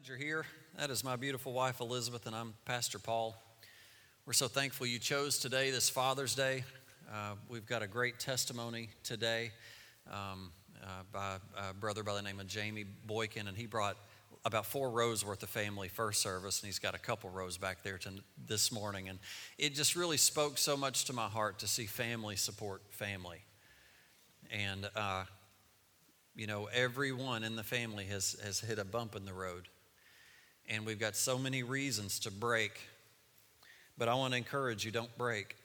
glad you're here. That is my beautiful wife, Elizabeth, and I'm Pastor Paul. We're so thankful you chose today, this Father's Day. Uh, we've got a great testimony today um, uh, by a brother by the name of Jamie Boykin, and he brought about four rows worth of family first service, and he's got a couple rows back there to this morning. And it just really spoke so much to my heart to see family support family. And, uh, you know, everyone in the family has, has hit a bump in the road and we've got so many reasons to break. But I want to encourage you don't break.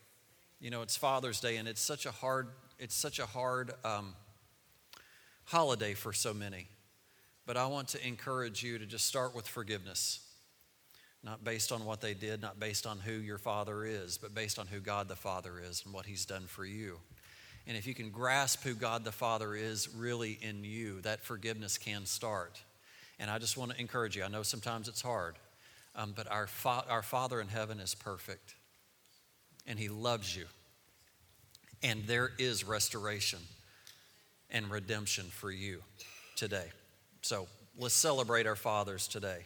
You know, it's Father's Day, and it's such a hard, it's such a hard um, holiday for so many. But I want to encourage you to just start with forgiveness. Not based on what they did, not based on who your father is, but based on who God the Father is and what he's done for you. And if you can grasp who God the Father is really in you, that forgiveness can start. And I just want to encourage you. I know sometimes it's hard, um, but our, fa- our Father in heaven is perfect, and He loves you. And there is restoration and redemption for you today. So let's celebrate our fathers today.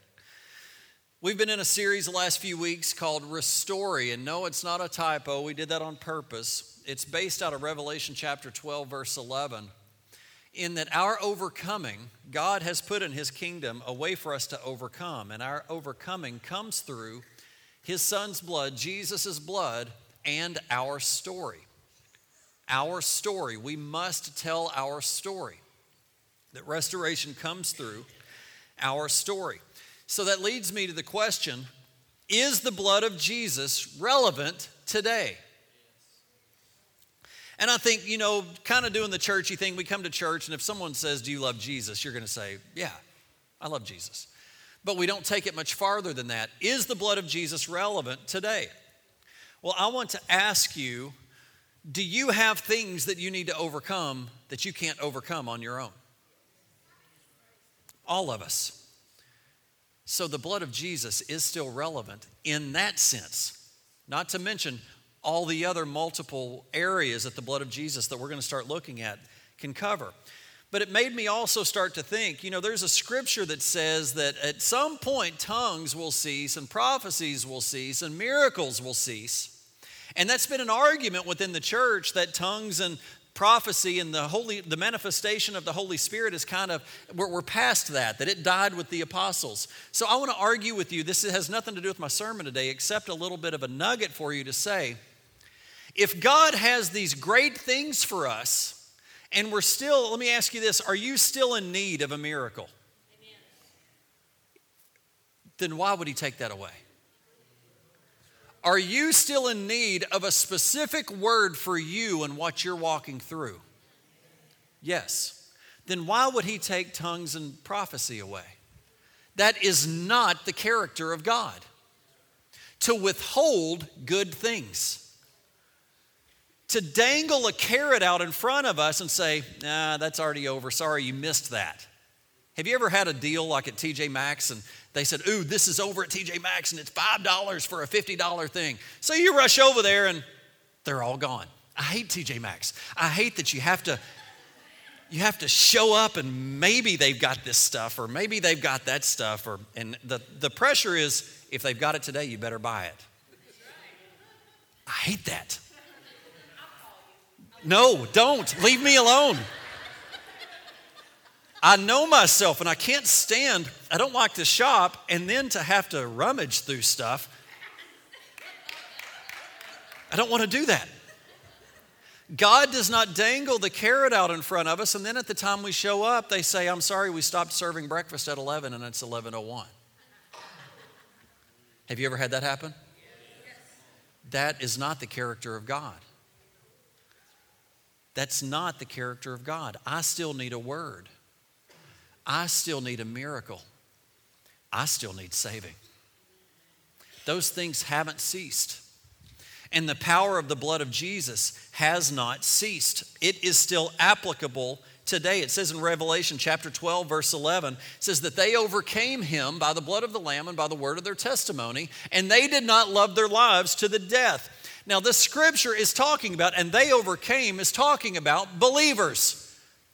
We've been in a series the last few weeks called Restory, and no, it's not a typo. We did that on purpose. It's based out of Revelation chapter 12, verse 11 in that our overcoming, God has put in His kingdom a way for us to overcome, and our overcoming comes through His Son's blood, Jesus' blood, and our story. Our story. We must tell our story. That restoration comes through our story. So that leads me to the question Is the blood of Jesus relevant today? And I think, you know, kind of doing the churchy thing, we come to church, and if someone says, Do you love Jesus? you're going to say, Yeah, I love Jesus. But we don't take it much farther than that. Is the blood of Jesus relevant today? Well, I want to ask you do you have things that you need to overcome that you can't overcome on your own? All of us. So the blood of Jesus is still relevant in that sense. Not to mention all the other multiple areas that the blood of Jesus that we're going to start looking at can cover. But it made me also start to think you know, there's a scripture that says that at some point tongues will cease and prophecies will cease and miracles will cease. And that's been an argument within the church that tongues and prophecy and the holy the manifestation of the holy spirit is kind of we're, we're, past that that it died with the apostles so i want to argue with you this has nothing to do with my sermon today except a little bit of a nugget for you to say if God has these great things for us, and we're still, let me ask you this are you still in need of a miracle? Amen. Then why would He take that away? Are you still in need of a specific word for you and what you're walking through? Yes. Then why would He take tongues and prophecy away? That is not the character of God to withhold good things to dangle a carrot out in front of us and say, nah, that's already over. Sorry, you missed that. Have you ever had a deal like at TJ Maxx and they said, ooh, this is over at TJ Maxx and it's $5 for a $50 thing? So you rush over there and they're all gone. I hate TJ Maxx. I hate that you have to you have to show up and maybe they've got this stuff or maybe they've got that stuff or and the, the pressure is if they've got it today, you better buy it. I hate that. No, don't. Leave me alone. I know myself and I can't stand, I don't like to shop and then to have to rummage through stuff. I don't want to do that. God does not dangle the carrot out in front of us and then at the time we show up they say, "I'm sorry, we stopped serving breakfast at 11 and it's 11:01." Have you ever had that happen? That is not the character of God. That's not the character of God. I still need a word. I still need a miracle. I still need saving. Those things haven't ceased. And the power of the blood of Jesus has not ceased. It is still applicable today. It says in Revelation chapter 12, verse 11, it says that they overcame him by the blood of the Lamb and by the word of their testimony, and they did not love their lives to the death. Now, this scripture is talking about, and they overcame, is talking about believers.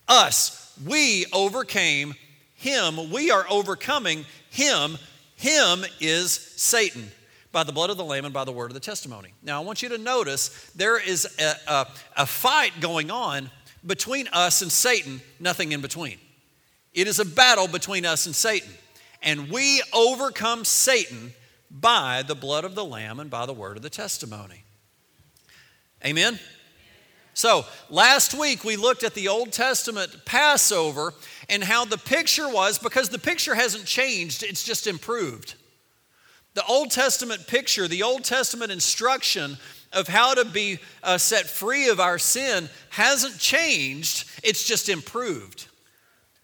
Us. We overcame him. We are overcoming him, him is Satan by the blood of the Lamb and by the word of the testimony. Now, I want you to notice there is a, a, a fight going on between us and Satan, nothing in between. It is a battle between us and Satan. And we overcome Satan by the blood of the Lamb and by the word of the testimony. Amen? So, last week we looked at the Old Testament Passover and how the picture was, because the picture hasn't changed, it's just improved. The Old Testament picture, the Old Testament instruction of how to be uh, set free of our sin hasn't changed, it's just improved.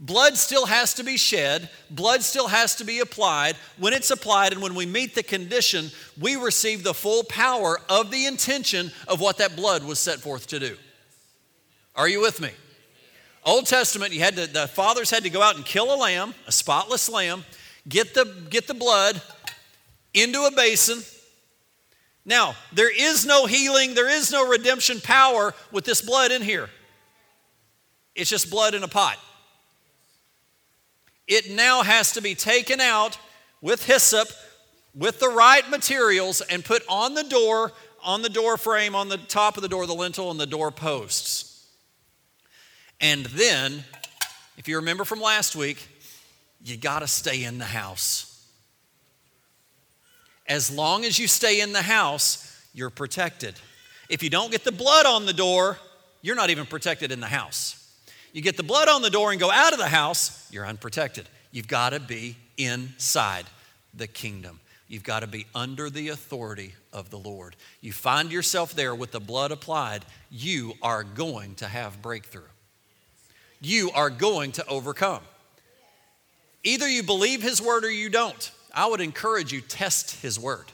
Blood still has to be shed, blood still has to be applied. When it's applied and when we meet the condition, we receive the full power of the intention of what that blood was set forth to do. Are you with me? Old Testament, you had to, the fathers had to go out and kill a lamb, a spotless lamb, get the, get the blood into a basin. Now, there is no healing, there is no redemption power with this blood in here. It's just blood in a pot it now has to be taken out with hyssop, with the right materials, and put on the door, on the door frame, on the top of the door, the lintel, and the door posts. And then, if you remember from last week, you got to stay in the house. As long as you stay in the house, you're protected. If you don't get the blood on the door, you're not even protected in the house. You get the blood on the door and go out of the house, you're unprotected. You've got to be inside the kingdom. You've got to be under the authority of the Lord. You find yourself there with the blood applied, you are going to have breakthrough. You are going to overcome. Either you believe his word or you don't. I would encourage you test his word.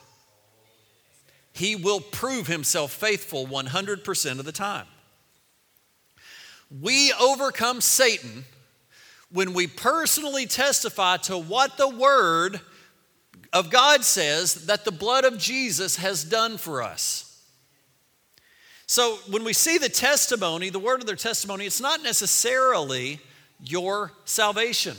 He will prove himself faithful 100% of the time. We overcome Satan when we personally testify to what the Word of God says that the blood of Jesus has done for us. So when we see the testimony, the word of their testimony, it's not necessarily your salvation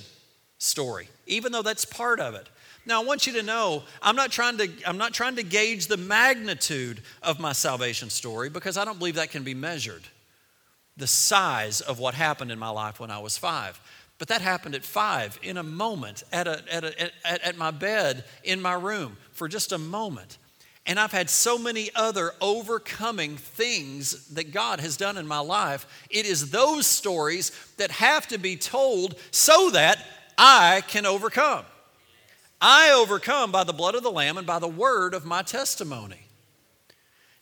story, even though that's part of it. Now I want you to know I'm not trying to I'm not trying to gauge the magnitude of my salvation story because I don't believe that can be measured the size of what happened in my life when I was five. But that happened at five in a moment at, a, at, a, at, at my bed in my room for just a moment. And I've had so many other overcoming things that God has done in my life. It is those stories that have to be told so that I can overcome. I overcome by the blood of the Lamb and by the word of my testimony.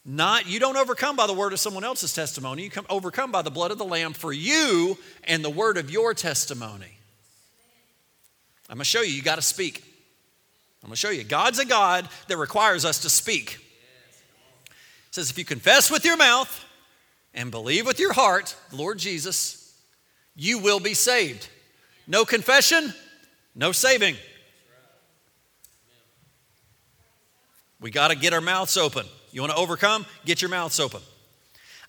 Not you don't overcome by the word of someone else's testimony. You come overcome by the blood of the lamb for you and the word of your testimony. I'm going to show you you got to speak. I'm going to show you God's a God that requires us to speak. It says if you confess with your mouth and believe with your heart, Lord Jesus, you will be saved. No confession, no saving. We got to get our mouths open. You want to overcome? Get your mouths open.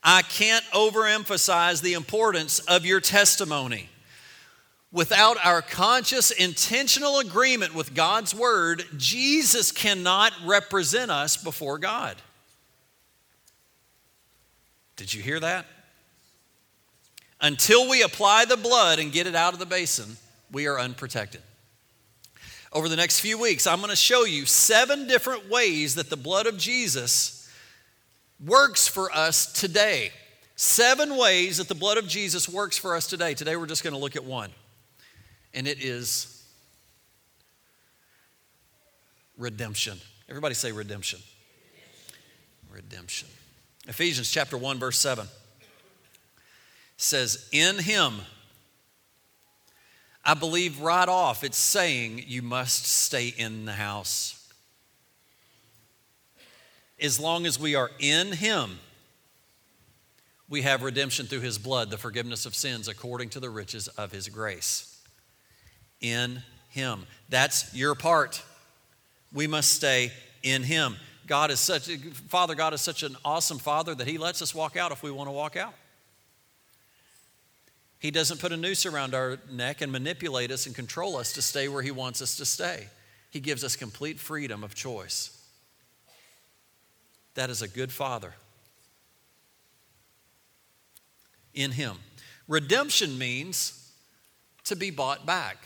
I can't overemphasize the importance of your testimony. Without our conscious, intentional agreement with God's word, Jesus cannot represent us before God. Did you hear that? Until we apply the blood and get it out of the basin, we are unprotected. Over the next few weeks, I'm going to show you seven different ways that the blood of Jesus works for us today. Seven ways that the blood of Jesus works for us today. Today we're just going to look at one, and it is redemption. Everybody say redemption. Redemption. Ephesians chapter 1, verse 7 says, In him, I believe right off it's saying you must stay in the house as long as we are in Him, we have redemption through His blood, the forgiveness of sins according to the riches of His grace. In Him. That's your part. We must stay in Him. God is such, Father God is such an awesome Father that He lets us walk out if we want to walk out. He doesn't put a noose around our neck and manipulate us and control us to stay where He wants us to stay. He gives us complete freedom of choice. That is a good father. In him. Redemption means to be bought back.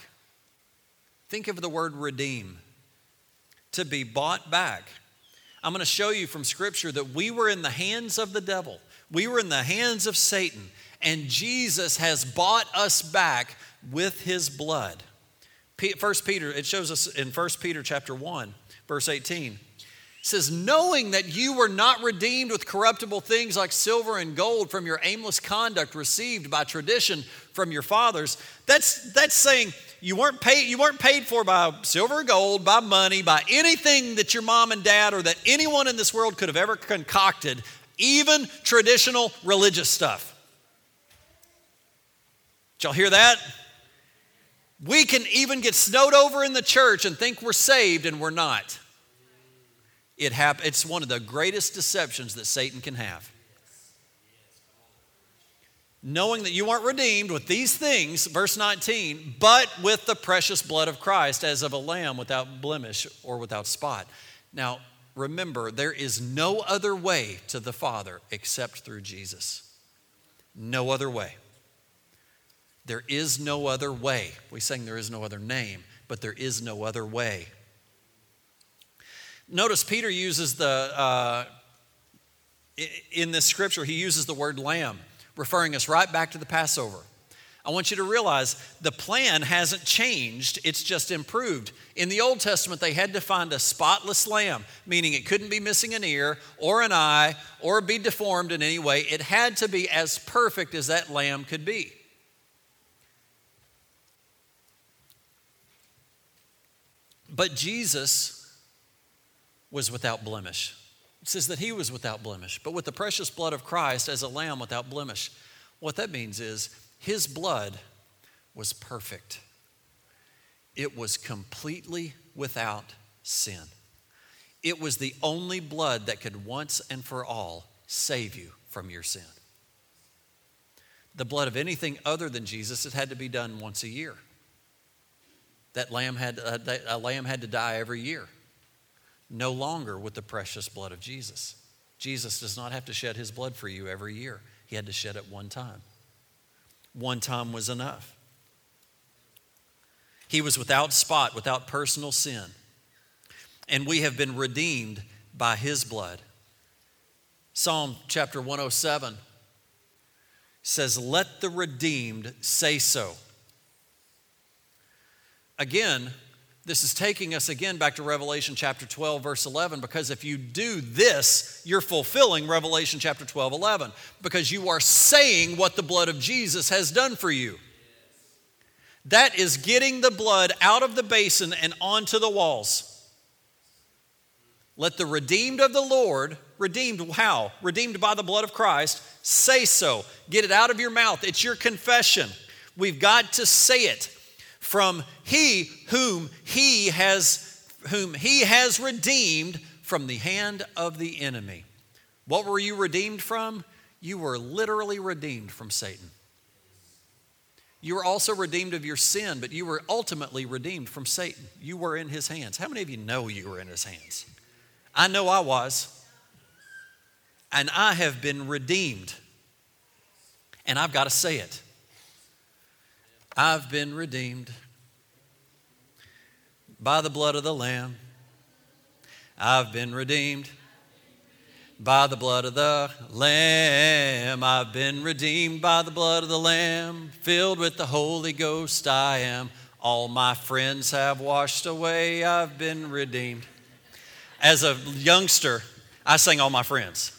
Think of the word redeem. To be bought back. I'm going to show you from Scripture that we were in the hands of the devil, we were in the hands of Satan, and Jesus has bought us back with his blood. First Peter, it shows us in First Peter chapter 1, verse 18. Says, knowing that you were not redeemed with corruptible things like silver and gold from your aimless conduct received by tradition from your fathers. That's, that's saying you weren't, paid, you weren't paid for by silver or gold, by money, by anything that your mom and dad or that anyone in this world could have ever concocted, even traditional religious stuff. Did y'all hear that? We can even get snowed over in the church and think we're saved and we're not. It hap- it's one of the greatest deceptions that Satan can have. Knowing that you aren't redeemed with these things, verse 19, but with the precious blood of Christ as of a lamb without blemish or without spot. Now, remember, there is no other way to the Father except through Jesus. No other way. There is no other way. We sang there is no other name, but there is no other way. Notice Peter uses the, uh, in this scripture, he uses the word lamb, referring us right back to the Passover. I want you to realize the plan hasn't changed, it's just improved. In the Old Testament, they had to find a spotless lamb, meaning it couldn't be missing an ear or an eye or be deformed in any way. It had to be as perfect as that lamb could be. But Jesus was without blemish. It says that he was without blemish, but with the precious blood of Christ as a lamb without blemish. What that means is his blood was perfect, it was completely without sin. It was the only blood that could once and for all save you from your sin. The blood of anything other than Jesus, it had to be done once a year. That lamb had, uh, a lamb had to die every year. No longer with the precious blood of Jesus. Jesus does not have to shed his blood for you every year. He had to shed it one time. One time was enough. He was without spot, without personal sin. And we have been redeemed by his blood. Psalm chapter 107 says, Let the redeemed say so. Again, this is taking us again back to Revelation chapter 12, verse 11, because if you do this, you're fulfilling Revelation chapter 12, 11, because you are saying what the blood of Jesus has done for you. That is getting the blood out of the basin and onto the walls. Let the redeemed of the Lord, redeemed how? Redeemed by the blood of Christ, say so. Get it out of your mouth. It's your confession. We've got to say it from he whom he has whom he has redeemed from the hand of the enemy. What were you redeemed from? You were literally redeemed from Satan. You were also redeemed of your sin, but you were ultimately redeemed from Satan. You were in his hands. How many of you know you were in his hands? I know I was. And I have been redeemed. And I've got to say it. I've been redeemed by the blood of the Lamb. I've been redeemed by the blood of the Lamb. I've been redeemed by the blood of the Lamb. Filled with the Holy Ghost, I am. All my friends have washed away. I've been redeemed. As a youngster, I sang All My Friends.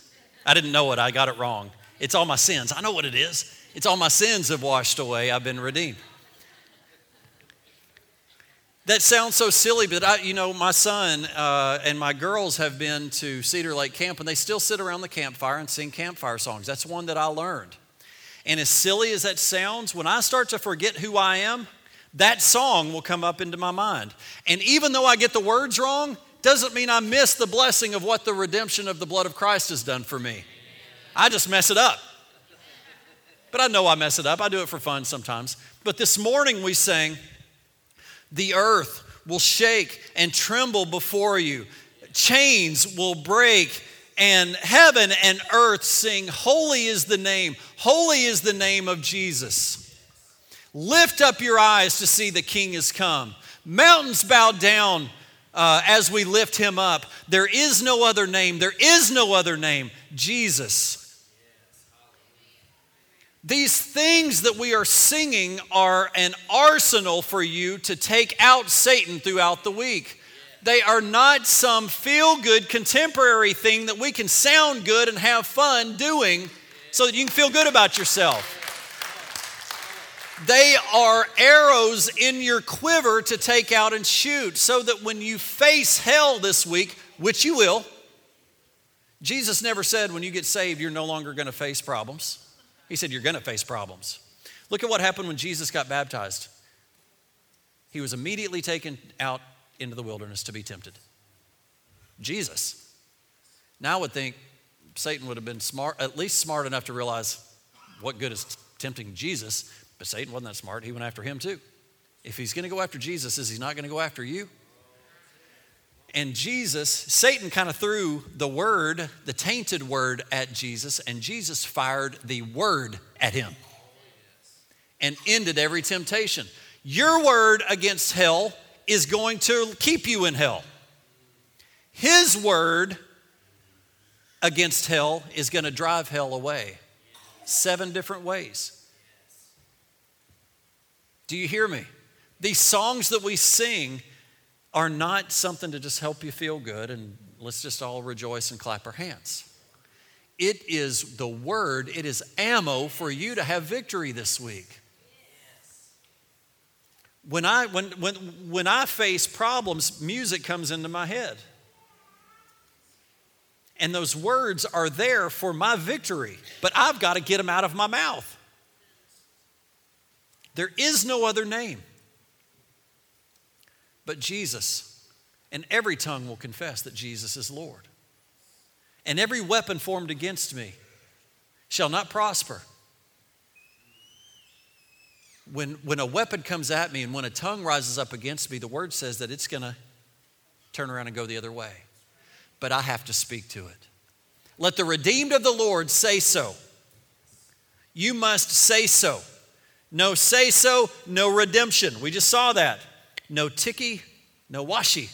I didn't know it, I got it wrong. It's all my sins. I know what it is. It's all my sins have washed away. I've been redeemed. That sounds so silly, but I, you know, my son uh, and my girls have been to Cedar Lake Camp, and they still sit around the campfire and sing campfire songs. That's one that I learned. And as silly as that sounds, when I start to forget who I am, that song will come up into my mind. And even though I get the words wrong, doesn't mean I miss the blessing of what the redemption of the blood of Christ has done for me. I just mess it up. But I know I mess it up. I do it for fun sometimes. But this morning we sang, The earth will shake and tremble before you. Chains will break, and heaven and earth sing, Holy is the name, holy is the name of Jesus. Lift up your eyes to see the King has come. Mountains bow down uh, as we lift him up. There is no other name, there is no other name, Jesus. These things that we are singing are an arsenal for you to take out Satan throughout the week. They are not some feel good contemporary thing that we can sound good and have fun doing so that you can feel good about yourself. They are arrows in your quiver to take out and shoot so that when you face hell this week, which you will, Jesus never said when you get saved, you're no longer going to face problems. He said, You're going to face problems. Look at what happened when Jesus got baptized. He was immediately taken out into the wilderness to be tempted. Jesus. Now I would think Satan would have been smart, at least smart enough to realize what good is tempting Jesus, but Satan wasn't that smart. He went after him too. If he's going to go after Jesus, is he not going to go after you? And Jesus, Satan kind of threw the word, the tainted word at Jesus, and Jesus fired the word at him and ended every temptation. Your word against hell is going to keep you in hell. His word against hell is going to drive hell away. Seven different ways. Do you hear me? These songs that we sing are not something to just help you feel good and let's just all rejoice and clap our hands. It is the word, it is ammo for you to have victory this week. When I, when, when, when I face problems, music comes into my head. And those words are there for my victory, but I've got to get them out of my mouth. There is no other name but Jesus. And every tongue will confess that Jesus is Lord. And every weapon formed against me shall not prosper. When, when a weapon comes at me and when a tongue rises up against me, the word says that it's going to turn around and go the other way. But I have to speak to it. Let the redeemed of the Lord say so. You must say so. No say so, no redemption. We just saw that no ticky, no washi.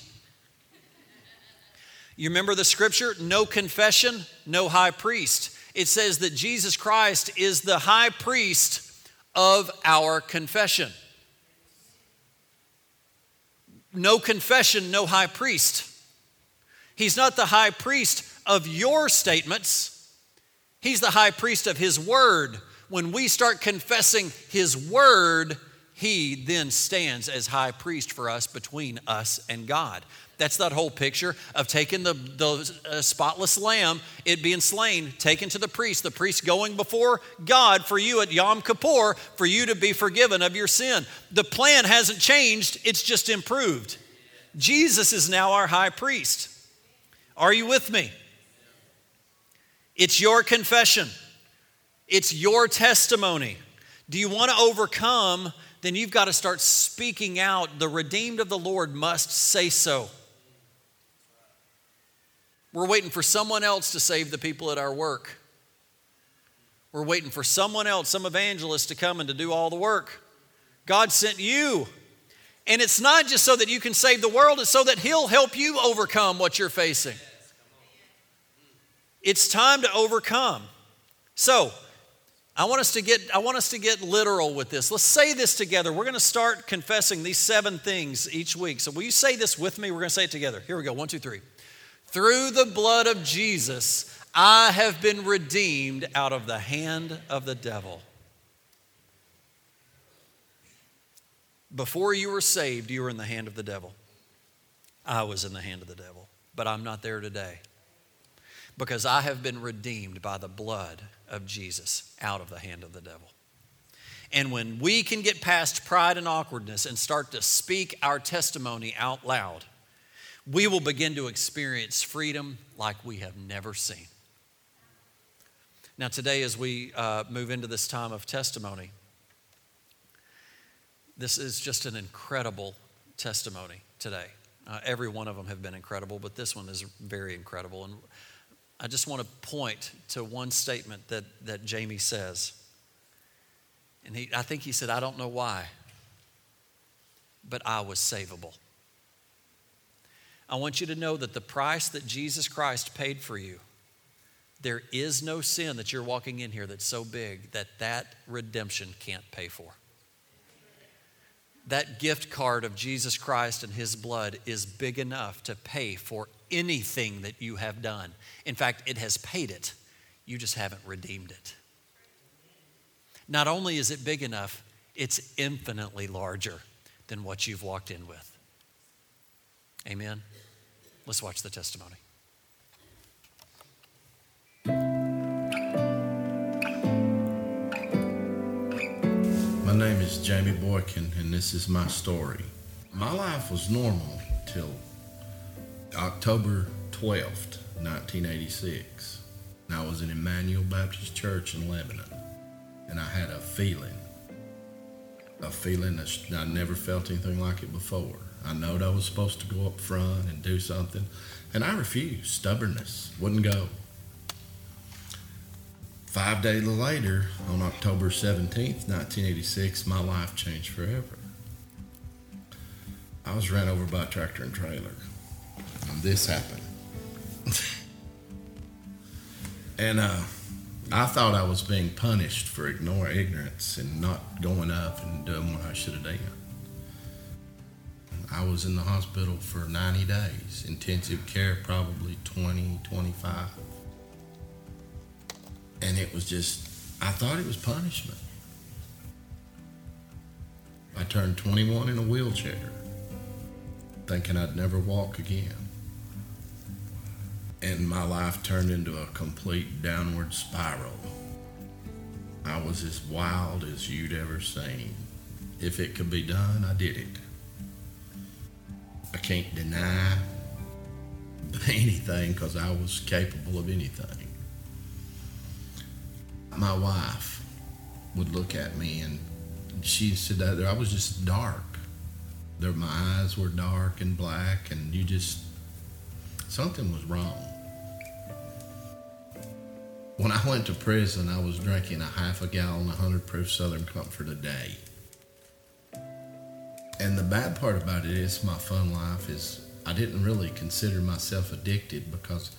You remember the scripture? No confession, no high priest. It says that Jesus Christ is the high priest of our confession. No confession, no high priest. He's not the high priest of your statements, he's the high priest of his word. When we start confessing his word, he then stands as high priest for us between us and God. That's that whole picture of taking the, the uh, spotless lamb, it being slain, taken to the priest, the priest going before God for you at Yom Kippur for you to be forgiven of your sin. The plan hasn't changed, it's just improved. Jesus is now our high priest. Are you with me? It's your confession, it's your testimony. Do you want to overcome then you've got to start speaking out. The redeemed of the Lord must say so. We're waiting for someone else to save the people at our work. We're waiting for someone else, some evangelist, to come and to do all the work. God sent you. And it's not just so that you can save the world, it's so that He'll help you overcome what you're facing. It's time to overcome. So, I want us to get I want us to get literal with this. Let's say this together. We're going to start confessing these seven things each week. So will you say this with me? We're going to say it together. Here we go. One, two, three. Through the blood of Jesus, I have been redeemed out of the hand of the devil. Before you were saved, you were in the hand of the devil. I was in the hand of the devil, but I'm not there today because I have been redeemed by the blood of Jesus out of the hand of the devil. And when we can get past pride and awkwardness and start to speak our testimony out loud, we will begin to experience freedom like we have never seen. Now, today, as we uh, move into this time of testimony, this is just an incredible testimony. today. Uh, every one of them have been incredible, but this one is very incredible. And I just want to point to one statement that, that Jamie says. And he, I think he said, I don't know why, but I was savable. I want you to know that the price that Jesus Christ paid for you, there is no sin that you're walking in here that's so big that that redemption can't pay for. That gift card of Jesus Christ and His blood is big enough to pay for anything that you have done. In fact, it has paid it, you just haven't redeemed it. Not only is it big enough, it's infinitely larger than what you've walked in with. Amen. Let's watch the testimony. My name is Jamie Boykin, and this is my story. My life was normal till October 12th, 1986. And I was in Emmanuel Baptist Church in Lebanon, and I had a feeling, a feeling that I never felt anything like it before. I knowed I was supposed to go up front and do something, and I refused. Stubbornness wouldn't go. Five days later, on October 17th, 1986, my life changed forever. I was ran over by a tractor and trailer, this happened. and uh, I thought I was being punished for ignoring ignorance and not going up and doing what I should have done. I was in the hospital for 90 days, intensive care probably 20, 25. And it was just, I thought it was punishment. I turned 21 in a wheelchair, thinking I'd never walk again. And my life turned into a complete downward spiral. I was as wild as you'd ever seen. If it could be done, I did it. I can't deny anything because I was capable of anything. My wife would look at me and she said that I was just dark. There, my eyes were dark and black, and you just something was wrong. When I went to prison, I was drinking a half a gallon of 100 proof Southern Comfort a day. And the bad part about it is my fun life is I didn't really consider myself addicted because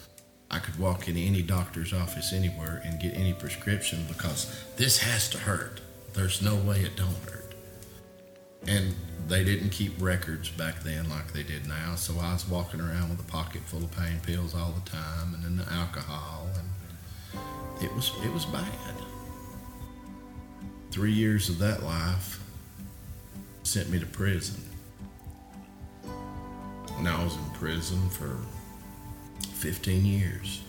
I could walk in any doctor's office anywhere and get any prescription because this has to hurt. There's no way it don't hurt. And they didn't keep records back then like they did now, so I was walking around with a pocket full of pain pills all the time and then the alcohol and it was it was bad. 3 years of that life sent me to prison. And I was in prison for 15 years.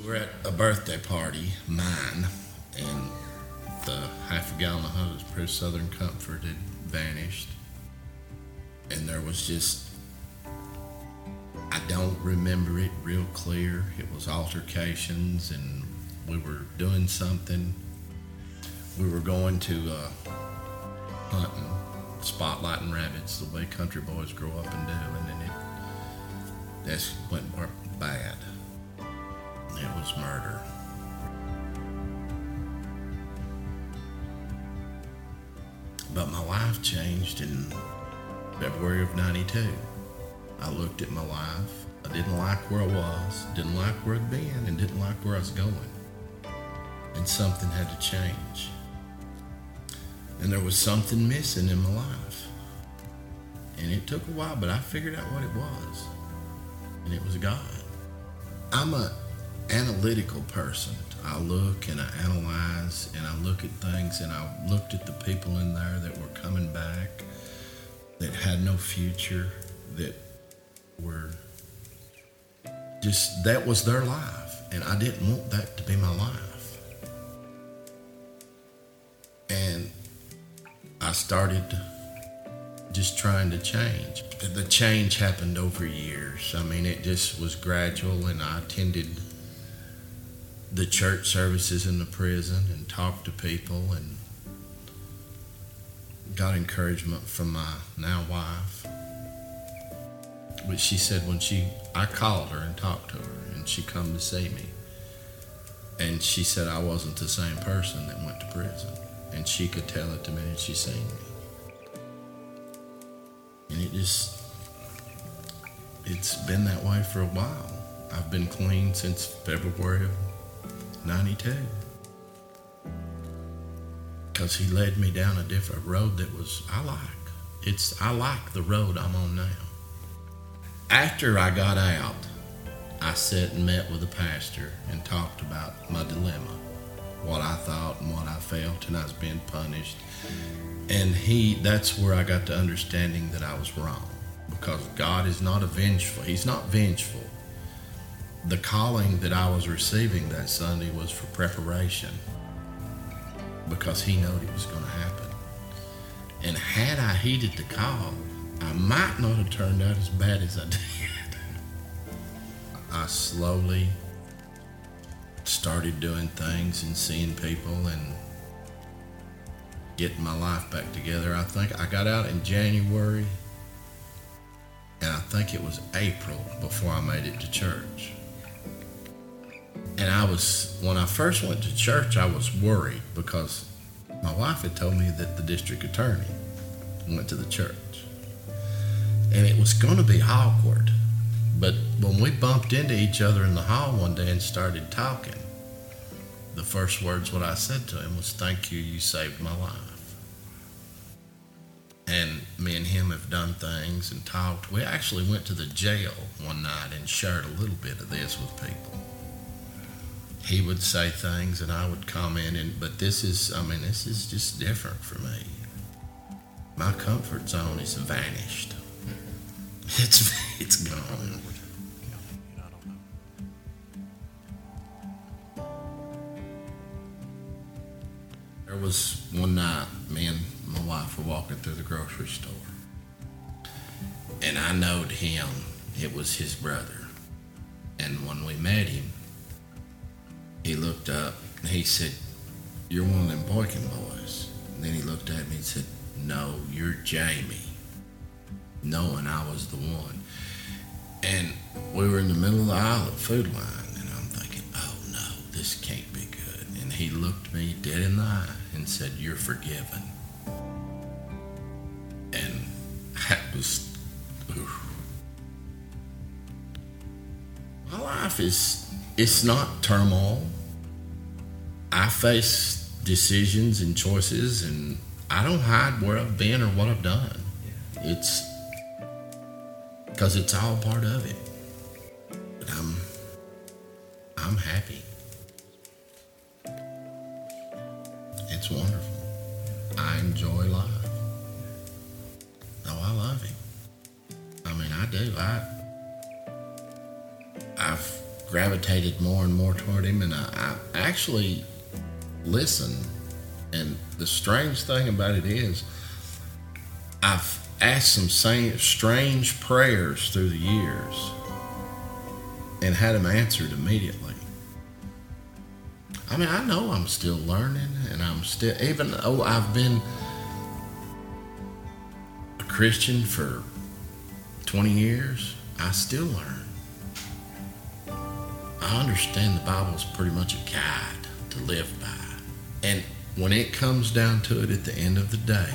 We were at a birthday party, mine, and the half a gallon of Hunter's Proof Southern Comfort had vanished. And there was just, don't remember it real clear. It was altercations, and we were doing something. We were going to uh, hunting, spotlighting rabbits the way country boys grow up and do, and then it that's went bad. It was murder. But my life changed in February of 92. I looked at my life. I didn't like where I was, didn't like where I'd been, and didn't like where I was going. And something had to change. And there was something missing in my life. And it took a while, but I figured out what it was. And it was God. I'm a analytical person. I look and I analyze and I look at things and I looked at the people in there that were coming back that had no future, that were just, that was their life. And I didn't want that to be my life. And I started just trying to change. The change happened over years. I mean, it just was gradual, and I attended the church services in the prison and talked to people and got encouragement from my now wife. But she said when she I called her and talked to her and she come to see me. And she said I wasn't the same person that went to prison. And she could tell it the minute she seen me. And it just it's been that way for a while. I've been clean since February of 92. Because he led me down a different road that was, I like. It's, I like the road I'm on now. After I got out, I sat and met with the pastor and talked about my dilemma, what I thought and what I felt, and I was being punished. And he, that's where I got the understanding that I was wrong because God is not a vengeful. He's not vengeful. The calling that I was receiving that Sunday was for preparation because he knew it was going to happen. And had I heeded the call, I might not have turned out as bad as I did. I slowly started doing things and seeing people and getting my life back together. I think I got out in January and I think it was April before I made it to church. And I was, when I first went to church, I was worried because my wife had told me that the district attorney went to the church. And it was going to be awkward. But when we bumped into each other in the hall one day and started talking, the first words what I said to him was, Thank you, you saved my life. And me and him have done things and talked. We actually went to the jail one night and shared a little bit of this with people. He would say things and I would comment, and but this is, I mean, this is just different for me. My comfort zone is vanished. It's it's gone. There was one night, me and my wife were walking through the grocery store. And I knowed him. It was his brother. And when we met him, he looked up and he said, You're one of them Boykin boys. And then he looked at me and said, No, you're Jamie. Knowing I was the one. And we were in the middle of the aisle at Food Lion, and I'm thinking, oh no, this can't be good. And he looked me dead in the eye and said, You're forgiven. And that was, oof. My life is, it's not turmoil. I face decisions and choices, and I don't hide where I've been or what I've done. It's because it's all part of it. But I'm, I'm happy. It's wonderful. I enjoy life. Oh, I love him. I mean, I do. I, I've gravitated more and more toward him, and I, I actually listen. And the strange thing about it is, I've asked some strange prayers through the years and had them answered immediately. I mean, I know I'm still learning, and I'm still, even though I've been a Christian for 20 years, I still learn. I understand the Bible's pretty much a guide to live by. And when it comes down to it at the end of the day,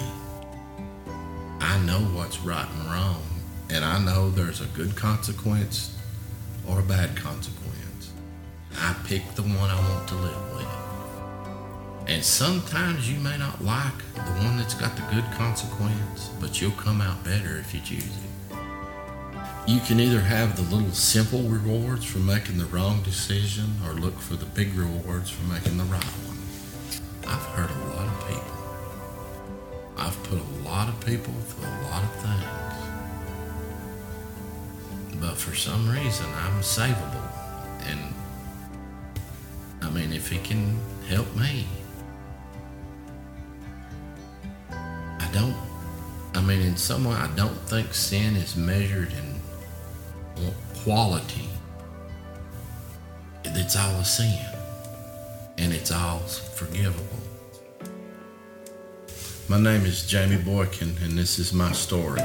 I know what's right and wrong, and I know there's a good consequence or a bad consequence. I pick the one I want to live with. And sometimes you may not like the one that's got the good consequence, but you'll come out better if you choose it. You can either have the little simple rewards for making the wrong decision or look for the big rewards for making the right one. I've heard a lot lot of people through a lot of things. But for some reason, I'm savable. And I mean, if he can help me, I don't, I mean, in some way, I don't think sin is measured in quality. It's all a sin, and it's all forgivable. My name is Jamie Boykin, and this is my story.